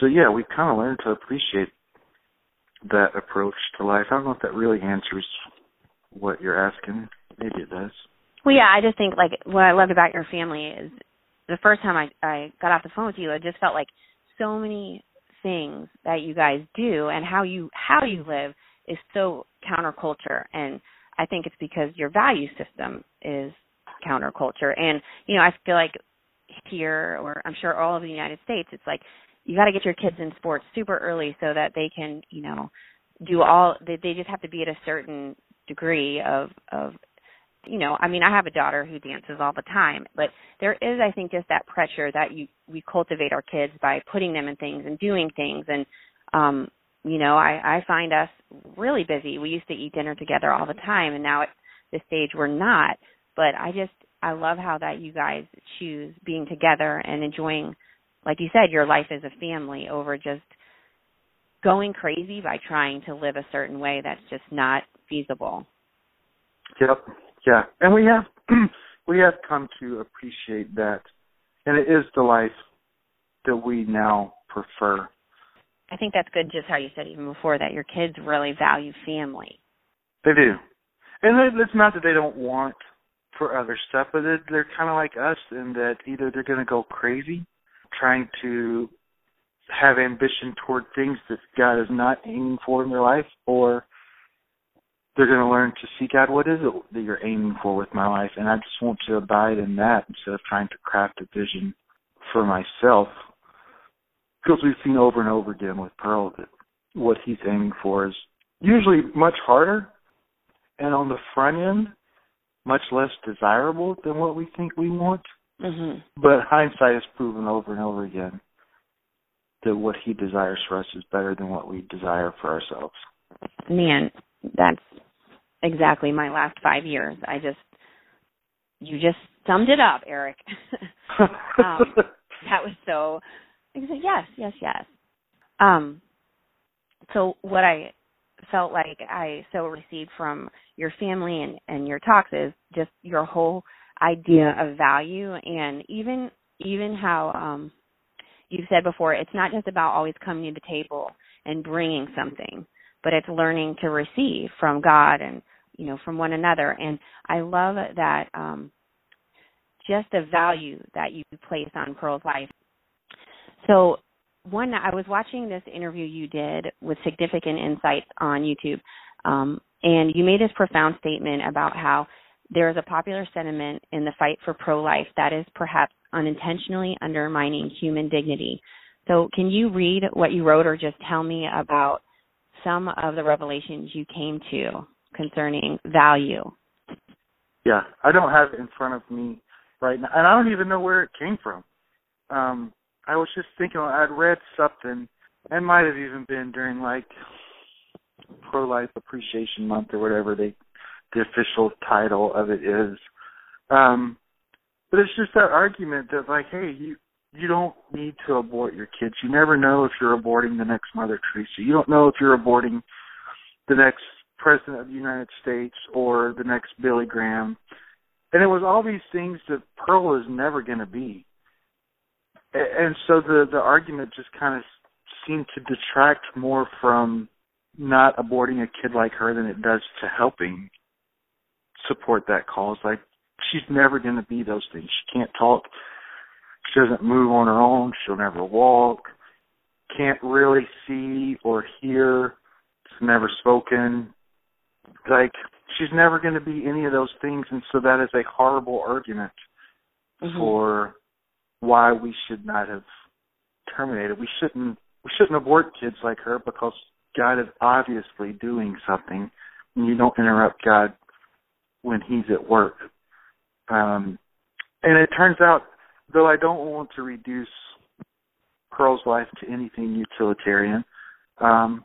So yeah, we kind of learned to appreciate that approach to life. I don't know if that really answers what you're asking. Maybe it does. Well, yeah, I just think like what I loved about your family is the first time I I got off the phone with you, I just felt like so many things that you guys do and how you how you live is so counterculture and I think it's because your value system is counterculture and you know I feel like here or I'm sure all of the United States, it's like you got to get your kids in sports super early so that they can, you know, do all they they just have to be at a certain degree of of you know, I mean, I have a daughter who dances all the time, but there is, I think, just that pressure that you we cultivate our kids by putting them in things and doing things, and um, you know, I I find us really busy. We used to eat dinner together all the time, and now at this stage we're not. But I just I love how that you guys choose being together and enjoying, like you said, your life as a family over just going crazy by trying to live a certain way that's just not feasible. Yep. Yeah. And we have we have come to appreciate that. And it is the life that we now prefer. I think that's good just how you said even before that your kids really value family. They do. And it's not that they don't want for other stuff, but they're kind of like us in that either they're going to go crazy trying to have ambition toward things that God is not aiming for in their life, or they're going to learn to see God, what is it that you're aiming for with my life? And I just want to abide in that instead of trying to craft a vision for myself. Because we've seen over and over again with Pearl that what he's aiming for is usually much harder and on the front end much less desirable than what we think we want. Mm-hmm. But hindsight has proven over and over again that what he desires for us is better than what we desire for ourselves. Man, that's exactly my last five years. I just you just summed it up, Eric. um, that was so. Yes, yes, yes. Um, so what I felt like I so received from your family and and your talks is just your whole idea of value and even even how um you've said before it's not just about always coming to the table and bringing something but it's learning to receive from God and you know from one another. And I love that um just the value that you place on Pearl's life. So one I was watching this interview you did with significant insights on YouTube um and you made this profound statement about how there is a popular sentiment in the fight for pro life that is perhaps unintentionally undermining human dignity. So, can you read what you wrote or just tell me about some of the revelations you came to concerning value? Yeah, I don't have it in front of me right now, and I don't even know where it came from. Um, I was just thinking, I'd read something, and might have even been during like Pro Life Appreciation Month or whatever they the official title of it is. Um, but it's just that argument that like, hey, you you don't need to abort your kids. You never know if you're aborting the next Mother Teresa. You don't know if you're aborting the next President of the United States or the next Billy Graham. And it was all these things that Pearl is never going to be. And so the the argument just kind of seemed to detract more from not aborting a kid like her than it does to helping support that cause. Like she's never going to be those things. She can't talk. She doesn't move on her own. She'll never walk. Can't really see or hear. She's never spoken. Like she's never going to be any of those things, and so that is a horrible argument mm-hmm. for why we should not have terminated. We shouldn't. We shouldn't abort kids like her because God is obviously doing something, and you don't interrupt God when he's at work. Um, and it turns out, though I don't want to reduce Pearl's life to anything utilitarian, um,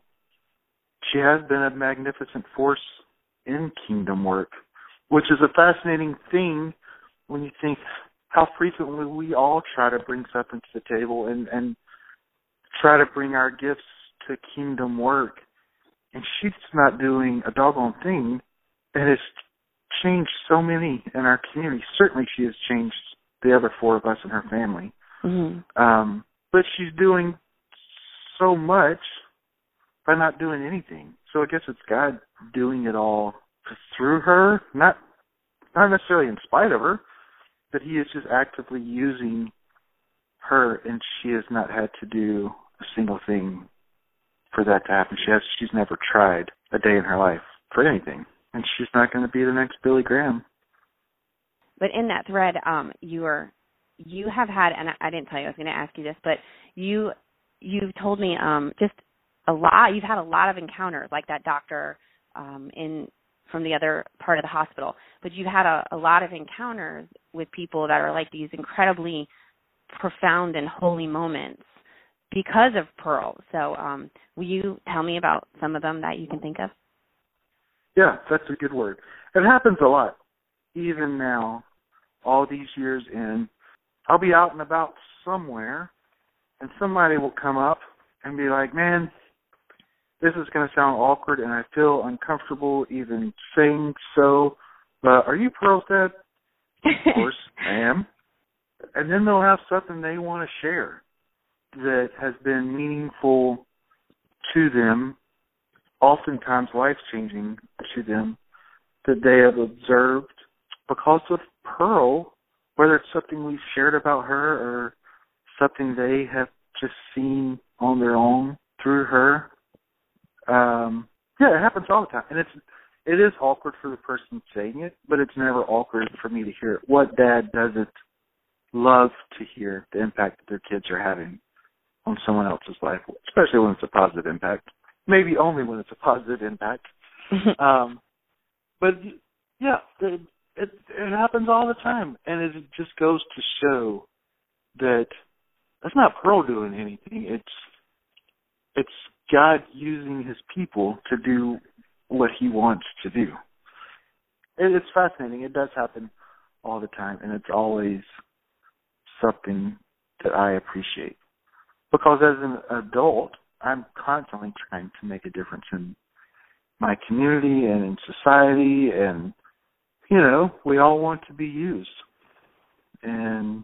she has been a magnificent force in kingdom work, which is a fascinating thing when you think how frequently we all try to bring something to the table and, and try to bring our gifts to kingdom work. And she's not doing a doggone thing. And it's changed so many in our community. Certainly, she has changed the other four of us in her family. Mm-hmm. Um, but she's doing so much by not doing anything. So I guess it's God doing it all through her, not not necessarily in spite of her, but He is just actively using her, and she has not had to do a single thing for that to happen. She has she's never tried a day in her life for anything and she's not going to be the next Billy Graham. But in that thread, um, you are you have had, and I didn't tell you I was going to ask you this, but you you've told me um, just a lot. You've had a lot of encounters like that doctor um, in from the other part of the hospital. but you've had a, a lot of encounters with people that are like these incredibly profound and holy moments because of Pearl. So, um, will you tell me about some of them that you can think of? Yeah, that's a good word. It happens a lot, even now, all these years in. I'll be out and about somewhere, and somebody will come up and be like, "Man, this is going to sound awkward, and I feel uncomfortable even saying so. But are you Pearl's dad? of course, I am." And then they'll have something they want to share that has been meaningful to them, oftentimes life changing to them, that they have observed because of Pearl, whether it's something we've shared about her or something they have just seen on their own through her. Um, yeah, it happens all the time, and it's it is awkward for the person saying it, but it's never awkward for me to hear it. What dad doesn't love to hear the impact that their kids are having on someone else's life, especially when it's a positive impact. Maybe only when it's a positive impact. um, but yeah, it, it it happens all the time, and it just goes to show that that's not Pearl doing anything. It's it's God using His people to do what He wants to do. It, it's fascinating. It does happen all the time, and it's always something that I appreciate because as an adult, I'm constantly trying to make a difference in my community and in society and you know, we all want to be used. And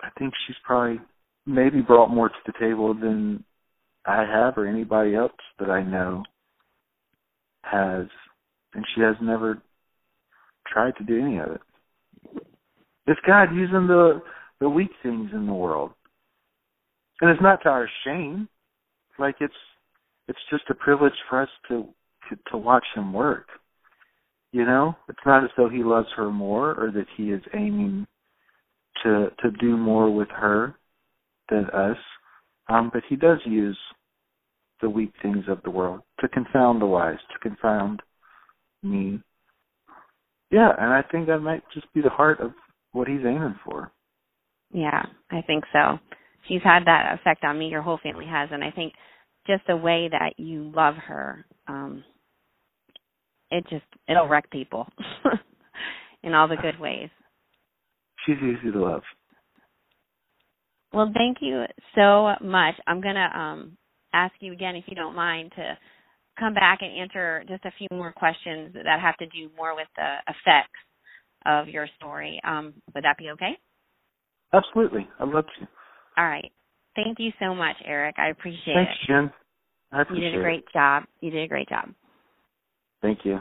I think she's probably maybe brought more to the table than I have or anybody else that I know has. And she has never tried to do any of it. It's God using the the weak things in the world and it's not to our shame. Like it's it's just a privilege for us to to, to watch him work. You know, it's not as though he loves her more or that he is aiming to to do more with her than us. Um, but he does use the weak things of the world to confound the wise, to confound me. Yeah, and I think that might just be the heart of what he's aiming for. Yeah, I think so she's had that effect on me. Your whole family has, and I think just the way that you love her, um, it just it'll wreck people in all the good ways. She's easy to love. Well, thank you so much. I'm gonna um, ask you again, if you don't mind, to come back and answer just a few more questions that have to do more with the effects of your story. Um, would that be okay? Absolutely. I'd love to. All right. Thank you so much, Eric. I appreciate Thanks, it. Jen. I appreciate You did a great it. job. You did a great job. Thank you.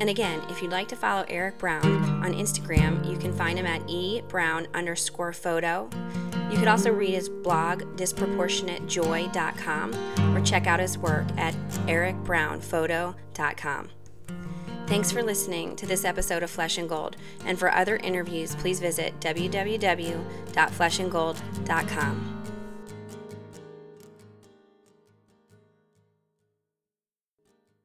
And again, if you'd like to follow Eric Brown on Instagram, you can find him at ebrown underscore photo. You could also read his blog, disproportionatejoy.com, or check out his work at ericbrownphoto.com. Thanks for listening to this episode of Flesh and Gold. And for other interviews, please visit www.fleshandgold.com.